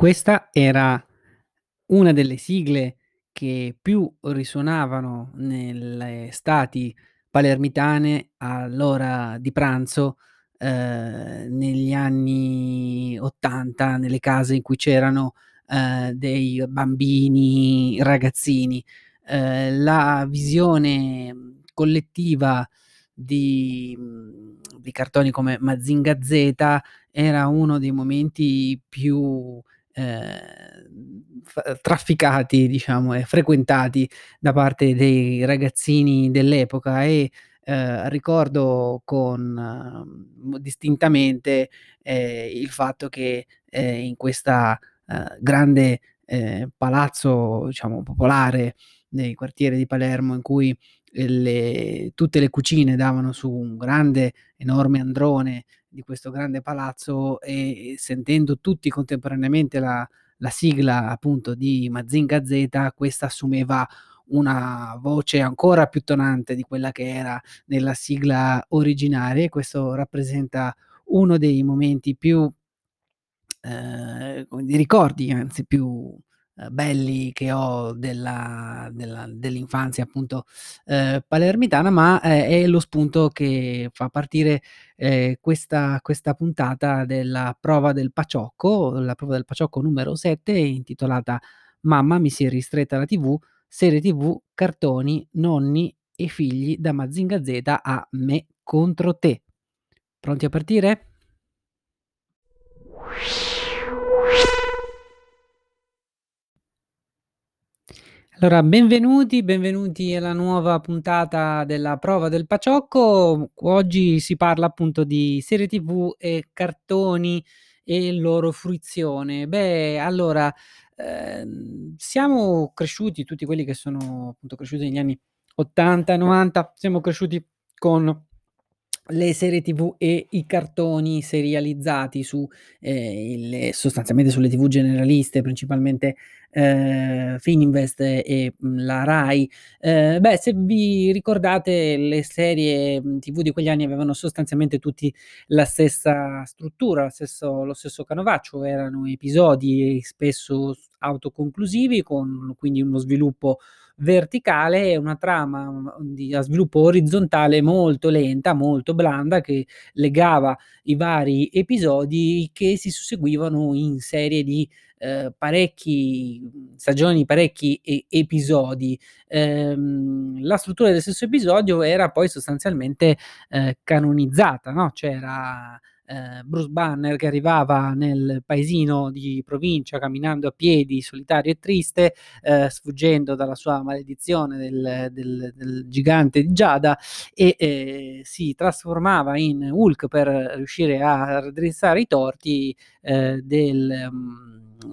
Questa era una delle sigle che più risuonavano nelle estati palermitane all'ora di pranzo, ehm, negli anni '80, nelle case in cui c'erano, ehm, dei bambini, ragazzini. Ehm, la visione, collettiva di di cartoni come Mazinga Z era uno dei momenti più, ehm, f trafficati diciamo e frequentati da parte dei ragazzini dell'epoca e, ehm, ricordo con mhmm, distintamente, ehm, il fatto che, ehm, in questa, ehm, grande, ehm, palazzo diciamo popolare nei quartieri di Palermo in cui le tutte le cucine davano su un grande, enorme androne di questo grande palazzo e sentendo tutti contemporaneamente la la sigla appunto di Mazinga Z, questa assumeva una voce ancora più tonante di quella che era nella sigla originaria e questo rappresenta uno dei momenti più di ricordi anzi più, ehm, belli che ho della della dell'infanzia appunto, ehm, palermitana, ma è è lo spunto che fa partire, ehm, questa questa puntata della prova del paciocco, la prova del paciocco numero 7 intitolata "Mamma mi si è ristretta la TV, serie TV, cartoni, nonni e figli da Mazinga Z a me contro te". Pronti a partire? Allora, benvenuti, benvenuti alla nuova puntata della prova del paciocco. Oggi si parla appunto di serie TV e cartoni e loro fruizione. Beh, allora, ehm, siamo cresciuti, tutti quelli che sono appunto cresciuti negli anni 80 e 90, siamo cresciuti con le serie TV e i cartoni serializzati su, ehm, le sostanzialmente sulle TV generaliste, principalmente, ehm, Fininvest e, mhmm, la Rai. Ehm, beh, se vi ricordate le serie, mhmm, TV di quegli anni avevano sostanzialmente tutti la stessa struttura, lo stesso lo stesso canovaccio, erano episodi spesso autoconclusivi con quindi uno sviluppo verticale e una trama, mhmm, di a sviluppo orizzontale molto lenta, molto blanda che legava i vari episodi che si susseguivano in serie di, ehm, parecchi, mhmm, stagioni, parecchi e episodi. Ehm, la struttura del stesso episodio era poi sostanzialmente, ehm, canonizzata, no, c'era, ehm, Bruce Banner che arrivava nel paesino di provincia camminando a piedi, solitario e triste, ehm, sfuggendo dalla sua maledizione del del del gigante di giada e, ehm, si trasformava in Hulk per riuscire a raddrizzare i torti, ehm, del mhmm,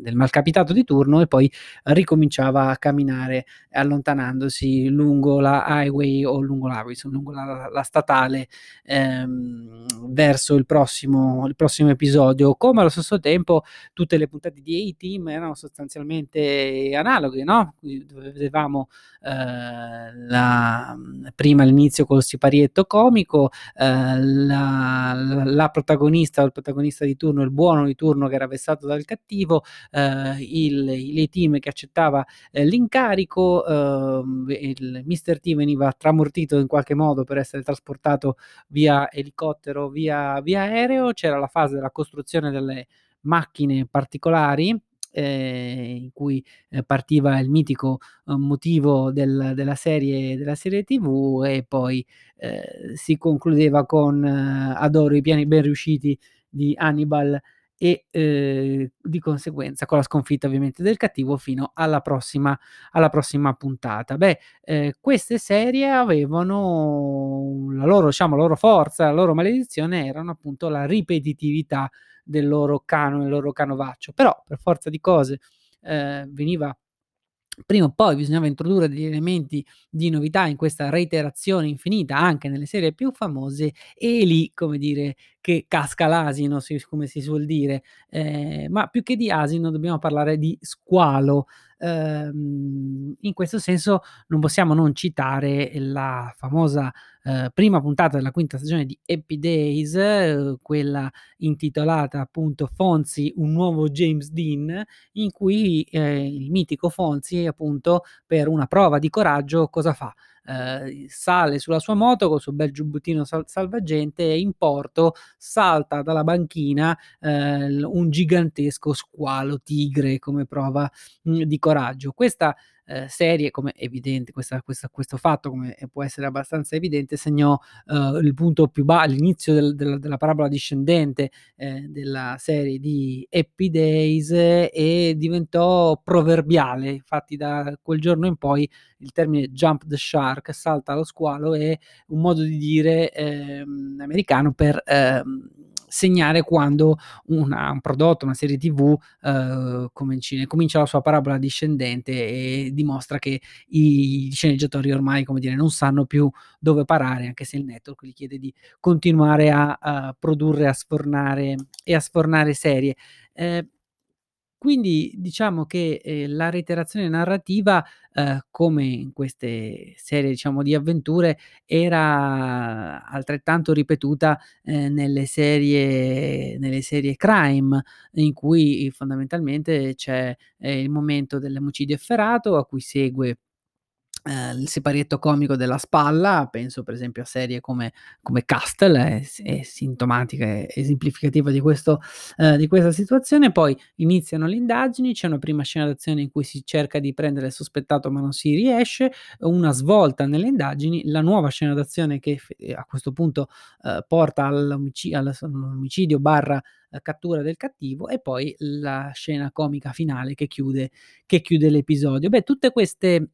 del malcapitato di turno e poi ricominciava a camminare allontanandosi lungo la highway o lungo lungo la la statale, ehm, verso il prossimo il prossimo episodio. Come allo stesso tempo tutte le puntate di A-Team erano sostanzialmente analoghe, no, vedevamo, ehm, la prima l'inizio col siparietto comico, la la la protagonista o il protagonista di turno, il buono di turno che era vessato dal cattivo, ehm, il l'A-Team che accettava, ehm, l'incarico, ehm, il mister T veniva tramortito in qualche modo per essere trasportato via elicottero, via via aereo, c'era la fase della costruzione delle macchine particolari, ehm, in cui, ehm, partiva il mitico, uhm, motivo del della serie della serie TV e poi, ehm, si concludeva con adoro i piani ben riusciti di Hannibal e, ehm, di conseguenza con la sconfitta ovviamente del cattivo fino alla prossima alla prossima puntata. Beh, ehm, queste serie avevano la loro diciamo, la loro forza, la loro maledizione erano appunto la ripetitività del loro canone, il loro canovaccio, però per forza di cose, ehm, veniva prima o poi bisognava introdurre degli elementi di novità in questa reiterazione infinita anche nelle serie più famose e lì, come dire, che casca l'asino, si come si suol dire. Ehm, ma più che di asino dobbiamo parlare di squalo. Ehm, in questo senso non possiamo non citare la famosa, ehm, prima puntata della quinta stagione di Happy Days, uhm, quella intitolata appunto Fonzie, un nuovo James Dean, in cui, ehm, il mitico Fonzie appunto per una prova di coraggio cosa fa? Ehm, sale sulla sua moto col suo bel giubbottino sal salvagente e in porto salta dalla banchina, ehm, un gigantesco squalo tigre come prova, mhmm, di coraggio. Questa, ehm, serie come evidente questa questa questo fatto come può essere abbastanza evidente segnò, uhm, il punto più ba l'inizio del del della parabola discendente, ehm, della serie di Happy Days e diventò proverbiale. Infatti da quel giorno in poi il termine jump the shark, salta lo squalo, è un modo di dire, ehm, americano per, ehm, segnare quando una un prodotto, una serie TV, uhm, cominci comincia la sua parabola discendente e dimostra che i sceneggiatori ormai, dire, non sanno più dove parare, anche se il network gli chiede di continuare a a produrre, a sfornare e a sfornare serie. Ehm, quindi diciamo che, ehm, la reiterazione narrativa, ehm, come in queste serie diciamo di avventure, era altrettanto ripetuta, ehm, nelle serie nelle serie crime, in cui fondamentalmente c'è, ehm, il momento dell'omicidio efferato a cui segue ehm, il siparietto comico della spalla, penso per esempio a serie come come Castle, è è sintomatica, è esemplificativa di questo ehm, di questa situazione. Poi iniziano le indagini, c'è una prima scena d'azione in cui si cerca di prendere il sospettato ma non si riesce, una svolta nelle indagini, la nuova scena d'azione che f ehm, a questo punto, ehm, porta all'omici alla s omicidio barra cattura del cattivo e poi la scena comica finale che chiude che chiude l'episodio. Beh, tutte queste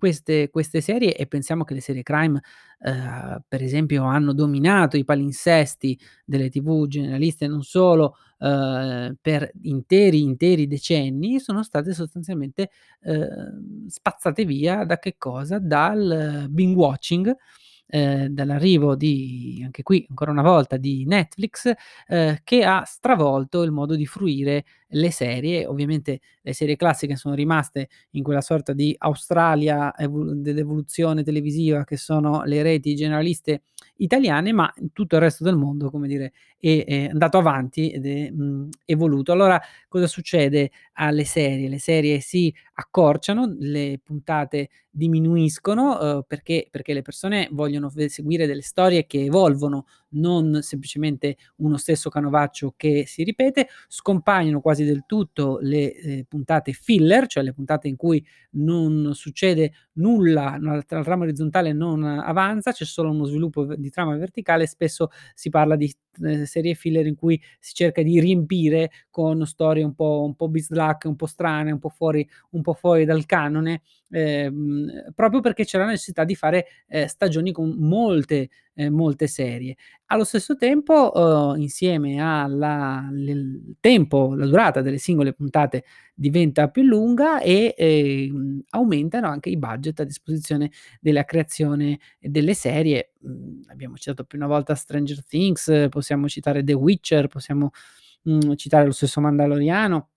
queste queste serie e pensiamo che le serie crime, ehm, per esempio hanno dominato i palinsesti delle TV generaliste non solo, ehm, per interi, interi decenni, sono state sostanzialmente, ehm, spazzate via da che cosa? Dal binge watching, ehm, dall'arrivo di anche qui ancora una volta di Netflix, ehm, che ha stravolto il modo di fruire le serie. Ovviamente le serie classiche sono rimaste in quella sorta di Australia evolu dell'evoluzione televisiva che sono le reti generaliste italiane, ma tutto il resto del mondo, come dire, è è andato avanti ed è, mhmm, evoluto. Allora cosa succede alle serie? Le serie si accorciano, le puntate diminuiscono, uhm, perché perché le persone vogliono seguire delle storie che evolvono, non semplicemente uno stesso canovaccio che si ripete. Scompaiono quasi del tutto le, ehm, puntate filler, cioè le puntate in cui non succede nulla, la trama orizzontale non avanza, c'è solo uno sviluppo di trama verticale, spesso si parla di, ehm, serie filler in cui si cerca di riempire con storie un po' un po' bislacche, un po' strane, un po' fuori un po' fuori dal canone, ehm, proprio perché c'è la necessità di fare, ehm, stagioni con molte ehm, molte serie. Allo stesso tempo, uhm, insieme alla l tempo, la durata delle singole puntate diventa più lunga e, ehm, aumentano anche i budget a disposizione della creazione delle serie. Mhmm, abbiamo citato più una volta Stranger Things, possiamo citare The Witcher, possiamo, mhmm, citare lo stesso Mandaloriano,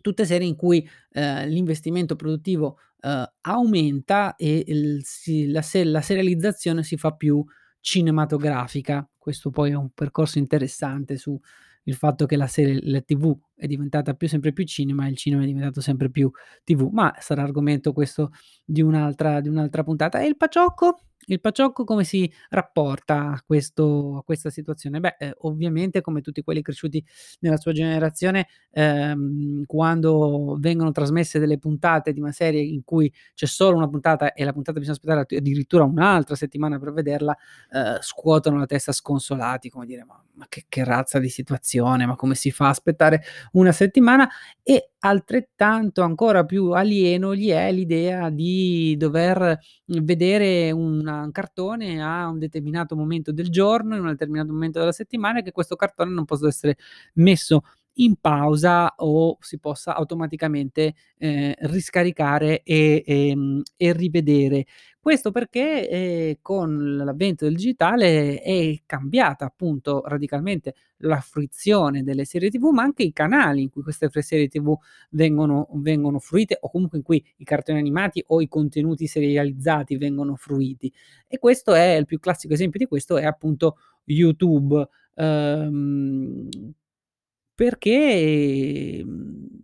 tutte serie in cui, ehm, l'investimento produttivo, ehm, aumenta e il si la se la serializzazione si fa più cinematografica. Questo poi è un percorso interessante su il fatto che la serie la TV è diventata più sempre più cinema e il cinema è diventato sempre più TV, ma sarà argomento questo di un'altra di un'altra puntata. E il Paciocco? Il Paciocco come si rapporta a questo a questa situazione? Beh, ehm, ovviamente come tutti quelli cresciuti nella sua generazione, ehm, quando vengono trasmesse delle puntate di una serie in cui c'è solo una puntata e la puntata bisogna aspettare addirittura un'altra settimana per vederla, ehm, scuotono la testa sconsolati, come dire: "Ma ma che che razza di situazione, ma come si fa a aspettare una settimana?" E altrettanto ancora più alieno gli è l'idea di dover vedere una un cartone a un determinato momento del giorno, in un determinato momento della settimana e che questo cartone non possa essere messo in pausa o si possa automaticamente, ehm, riscaricare e ehm, e rivedere. Questo perché, ehm, con l'avvento del digitale è cambiata appunto radicalmente la fruizione delle serie TV, ma anche i canali in cui queste serie TV vengono vengono fruite o comunque in cui i cartoni animati o i contenuti serializzati vengono fruiti. E questo è il più classico esempio di questo è appunto YouTube, uhm, perché, mhmm,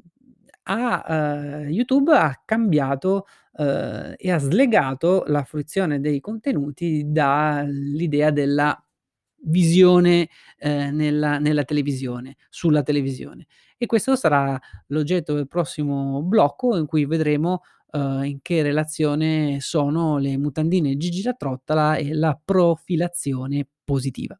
ha uhm, YouTube ha cambiato, uhm, e ha slegato la fruizione dei contenuti dall'idea della visione, ehm, nella nella televisione sulla televisione. E questo sarà l'oggetto del prossimo blocco in cui vedremo, uhm, in che relazione sono le mutandine Gigi La Trottola e la profilazione positiva.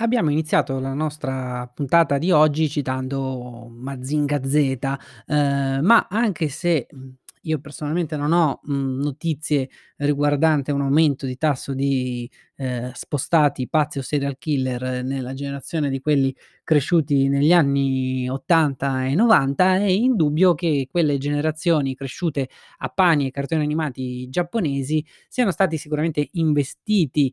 Abbiamo iniziato la nostra puntata di oggi citando Mazinga Z, ehm, ma anche se, mhmm, io personalmente non ho, mhmm, notizie riguardante un aumento di tasso di, ehm, spostati pazzi o serial killer nella generazione di quelli cresciuti negli anni '80 e '90, è indubbio che quelle generazioni cresciute a pani e cartoni animati giapponesi siano stati sicuramente investiti,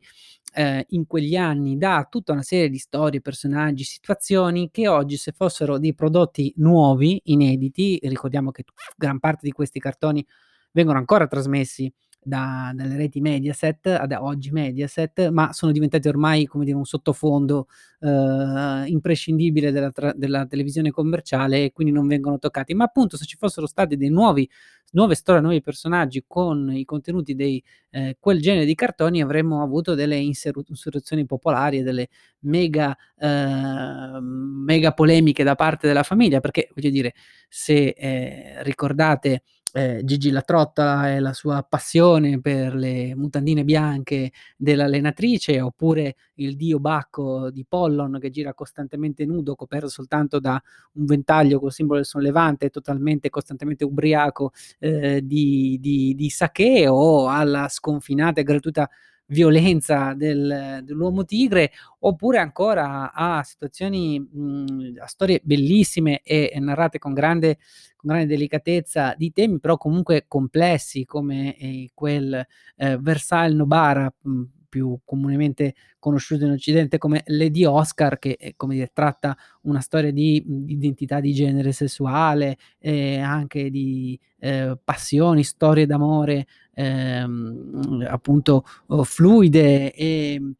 ehm, in quegli anni da tutta una serie di storie, personaggi, situazioni che oggi se fossero dei prodotti nuovi, inediti, ricordiamo che gran parte di questi cartoni vengono ancora trasmessi da dalle reti Mediaset, ad oggi Mediaset, ma sono diventati ormai, come dire, un sottofondo, uhm, imprescindibile della tra della televisione commerciale e quindi non vengono toccati. Ma appunto se ci fossero stati dei nuovi nuove storie, nuovi personaggi con i contenuti dei ehm, quel genere di cartoni avremmo avuto delle insurrezioni popolari e delle mega ehm, mega polemiche da parte della famiglia, perché voglio dire, se, ehm, ricordate, ehm, Gigi La Trottola e la sua passione per le mutandine bianche dell'allenatrice, oppure il dio Bacco di Pollon che gira costantemente nudo, coperto soltanto da un ventaglio col simbolo del sollevante, totalmente costantemente ubriaco, ehm, di di di sake o alla sconfinata e gratuita violenza del dell'uomo tigre, oppure ancora a situazioni mhmm, a storie bellissime e narrate con grande con grande delicatezza di temi però comunque complessi come, ehm, quel, ehm, Versailles Nobara, mhmm, più comunemente conosciuto in occidente come Lady Oscar che, ehm, come dire, tratta una storia di, identità di genere sessuale e anche di, ehm, passioni, storie d'amore, ehm, appunto, uhm, fluide, ehm,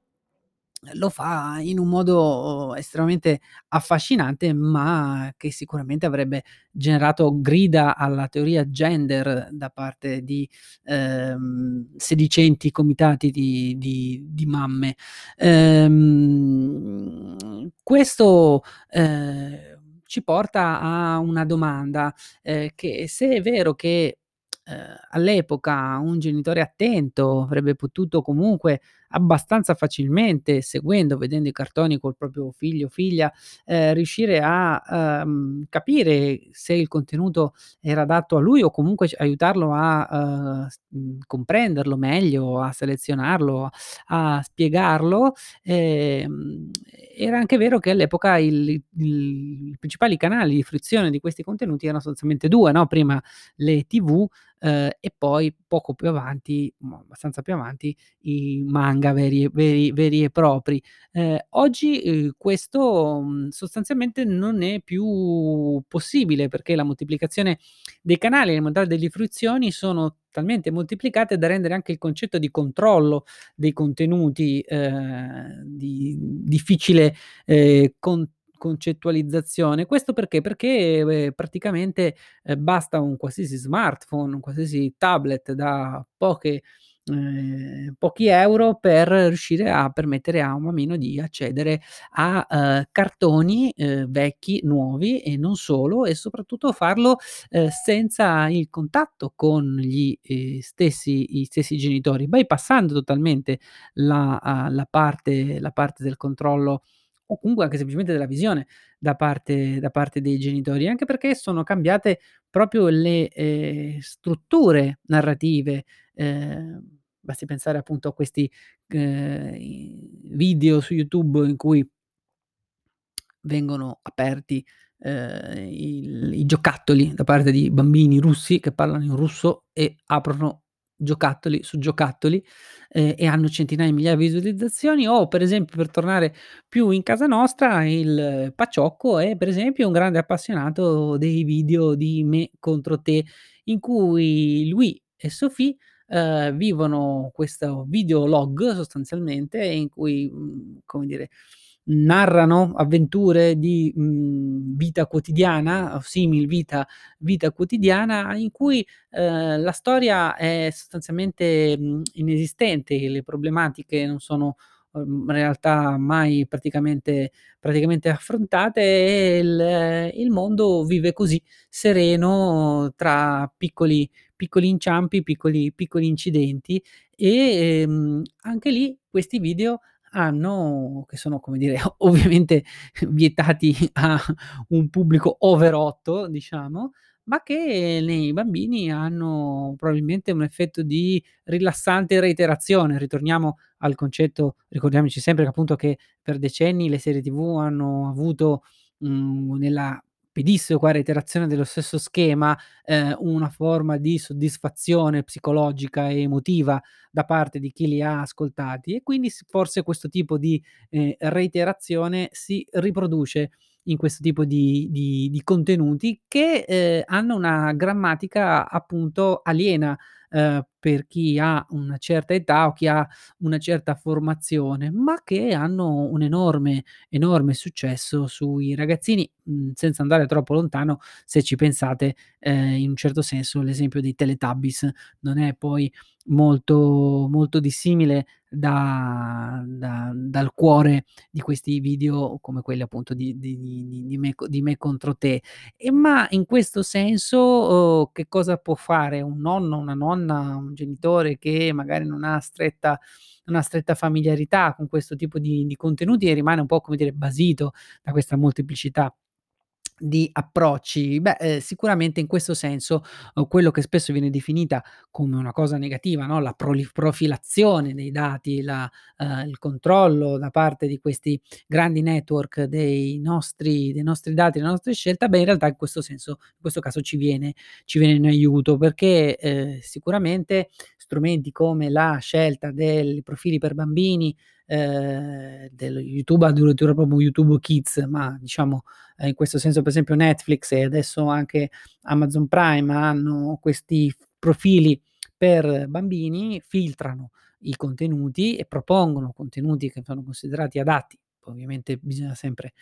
lo fa in un modo estremamente affascinante, ma che sicuramente avrebbe generato grida alla teoria gender da parte di, ehm, sedicenti comitati di di di mamme. Ehm, questo, ehm, ci porta a una domanda, ehm, che se è vero che, ehm, all'epoca un genitore attento avrebbe potuto comunque abbastanza facilmente, seguendo, vedendo i cartoni col proprio figlio o figlia, ehm, riuscire a, uhm, capire se il contenuto era adatto a lui o comunque aiutarlo a, s mhmm, comprenderlo meglio, a selezionarlo, a spiegarlo, ehm, era anche vero che all'epoca il il principali canali di fruizione di questi contenuti erano sostanzialmente 2, no, prima le TV, ehm, e poi poco più avanti, abbastanza più avanti, i manga veri e veri veri e propri. Ehm, oggi, uhm, questo, mhmm, sostanzialmente non è più possibile, perché la moltiplicazione dei canali, le modalità di fruizioni sono talmente moltiplicate da rendere anche il concetto di controllo dei contenuti, ehm, di difficile, ehm, con concettualizzazione. Questo perché? Perché, ehm, praticamente, ehm, basta un qualsiasi smartphone, un qualsiasi tablet da poche ehm, pochi euro per riuscire a permettere a un bambino di accedere a, uhm, cartoni, uhm, vecchi, nuovi e non solo, e soprattutto farlo, ehm, senza il contatto con gli, ehm, stessi stessi genitori, bypassando totalmente la la parte la parte del controllo o comunque anche semplicemente della visione da parte da parte dei genitori, anche perché sono cambiate proprio le, ehm, strutture narrative, ehm, basti pensare appunto a questi, i video su YouTube in cui vengono aperti, ehm, il i giocattoli da parte di bambini russi che parlano in russo e aprono giocattoli su giocattoli, ehm, e hanno centinaia di migliaia di visualizzazioni. O per esempio, per tornare più in casa nostra, il Paciocco è per esempio un grande appassionato dei video di Me contro te, in cui lui e Sophie, ehm, vivono questo videolog sostanzialmente in cui, mhmm, come dire, narrano avventure di, mhmm, vita quotidiana simil vita vita quotidiana in cui, ehm, la storia è sostanzialmente, mhmm, inesistente, le problematiche non sono, in realtà mai praticamente praticamente affrontate e il il mondo vive così, sereno tra piccoli piccoli inciampi, piccoli piccoli incidenti e, ehm, anche lì questi video hanno che sono, come dire, ovviamente vietati a un pubblico over 8 diciamo, ma che nei bambini hanno probabilmente un effetto di rilassante reiterazione. Ritorniamo al concetto ricordiamoci sempre che appunto che per decenni le serie TV hanno avuto, mhmm, nella pedissequa reiterazione dello stesso schema, ehm, una forma di soddisfazione psicologica e emotiva da parte di chi li ha ascoltati. E quindi forse questo tipo di, ehm, reiterazione si riproduce in questo tipo di di di contenuti che, ehm, hanno una grammatica appunto aliena, ehm, per chi ha una certa età o chi ha una certa formazione, ma che hanno un enorme, enorme successo sui ragazzini, mhmm, senza andare troppo lontano, se ci pensate, ehm, in un certo senso l'esempio dei Teletubbies non è poi molto molto dissimile da da dal cuore di questi video come quelli appunto di di di me di Me contro te. E ma in questo senso, uhm, che cosa può fare un nonno, una nonna, un genitore che magari non ha stretta ha stretta familiarità con questo tipo di di contenuti e rimane un po', come dire, basito da questa molteplicità di approcci? Beh, ehm, sicuramente in questo senso, uhm, quello che spesso viene definita come una cosa negativa, no, la profilazione dei dati, la ehm, il controllo da parte di questi grandi network dei nostri dei nostri dati, delle nostre scelte, beh in realtà in questo senso in questo caso ci viene ci viene in aiuto perché, ehm, sicuramente strumenti come la scelta del profili per bambini, ehm, dello YouTube addirittura proprio YouTube Kids, ma diciamo, ehm, in questo senso per esempio Netflix e adesso anche Amazon Prime hanno questi profili per bambini, filtrano i contenuti e propongono contenuti che sono considerati adatti, ovviamente bisogna sempre,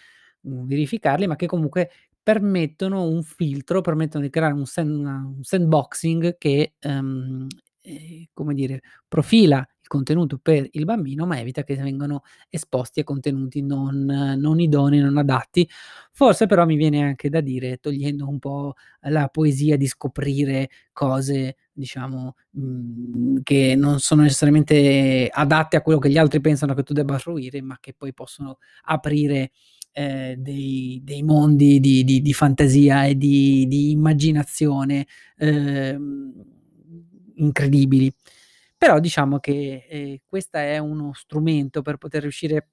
mhmm, verificarli, ma che comunque permettono un filtro, permettono di creare un sand un sandboxing che, ehm, ehm, come dire, profila il contenuto per il bambino, ma evita che vengano esposti a contenuti non non idonei, non adatti. Forse però mi viene anche da dire, togliendo un po' la poesia di scoprire cose, diciamo, mhmm, che non sono necessariamente adatte a quello che gli altri pensano che tu debba fruire, ma che poi possono aprire, ehm, dei dei mondi di di di fantasia e di di immaginazione, ehm, incredibili. Però diciamo che, ehm, questa è uno strumento per poter riuscire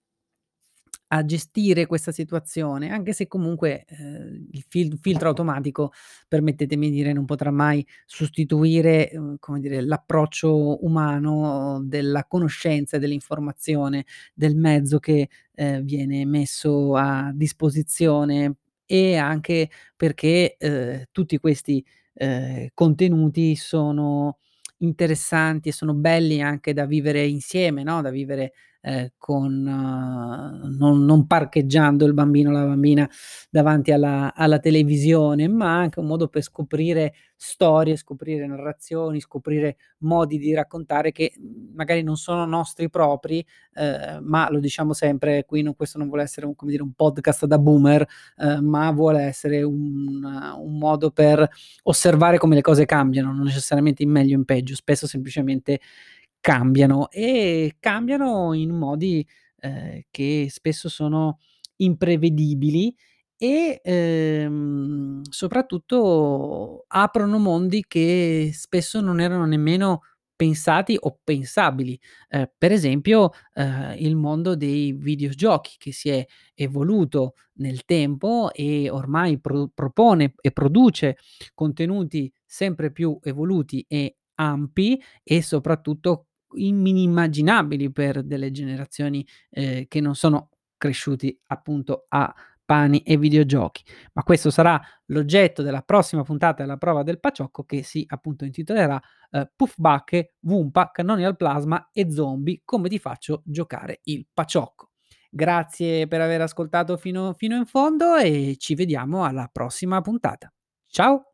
a gestire questa situazione, anche se comunque, ehm, il fil filtro automatico, permettetemi di dire, non potrà mai sostituire, uhm, come dire, l'approccio umano della conoscenza e dell'informazione, del mezzo che, ehm, viene messo a disposizione e anche perché, uhm, tutti questi, ehm, contenuti sono interessanti e sono belli anche da vivere insieme, no, da vivere, ehm, con non non parcheggiando il bambino o la bambina davanti alla alla televisione, ma anche un modo per scoprire storie, scoprire narrazioni, scoprire modi di raccontare che, mhmm, magari non sono nostri propri, ehm, ma lo diciamo sempre, qui non questo non vuole essere un dire, un podcast da boomer, ehm, ma vuole essere un un modo per osservare come le cose cambiano, non necessariamente in meglio o in peggio, spesso semplicemente cambiano e cambiano in modi, ehm, che spesso sono imprevedibili e, ehm, soprattutto aprono mondi che spesso non erano nemmeno pensati o pensabili. Ehm, per esempio, ehm, il mondo dei videogiochi che si è evoluto nel tempo e ormai pro propone e produce contenuti sempre più evoluti e ampi e soprattutto inimmaginabili per delle generazioni, ehm, che non sono cresciuti appunto a pani e videogiochi. Ma questo sarà l'oggetto della prossima puntata della prova del Paciocco che si appunto intitolerà, ehm, Puff Bacche, Wumpa, Cannoni al plasma e zombie, come ti faccio giocare il Paciocco. Grazie per aver ascoltato fino fino in fondo e ci vediamo alla prossima puntata. Ciao.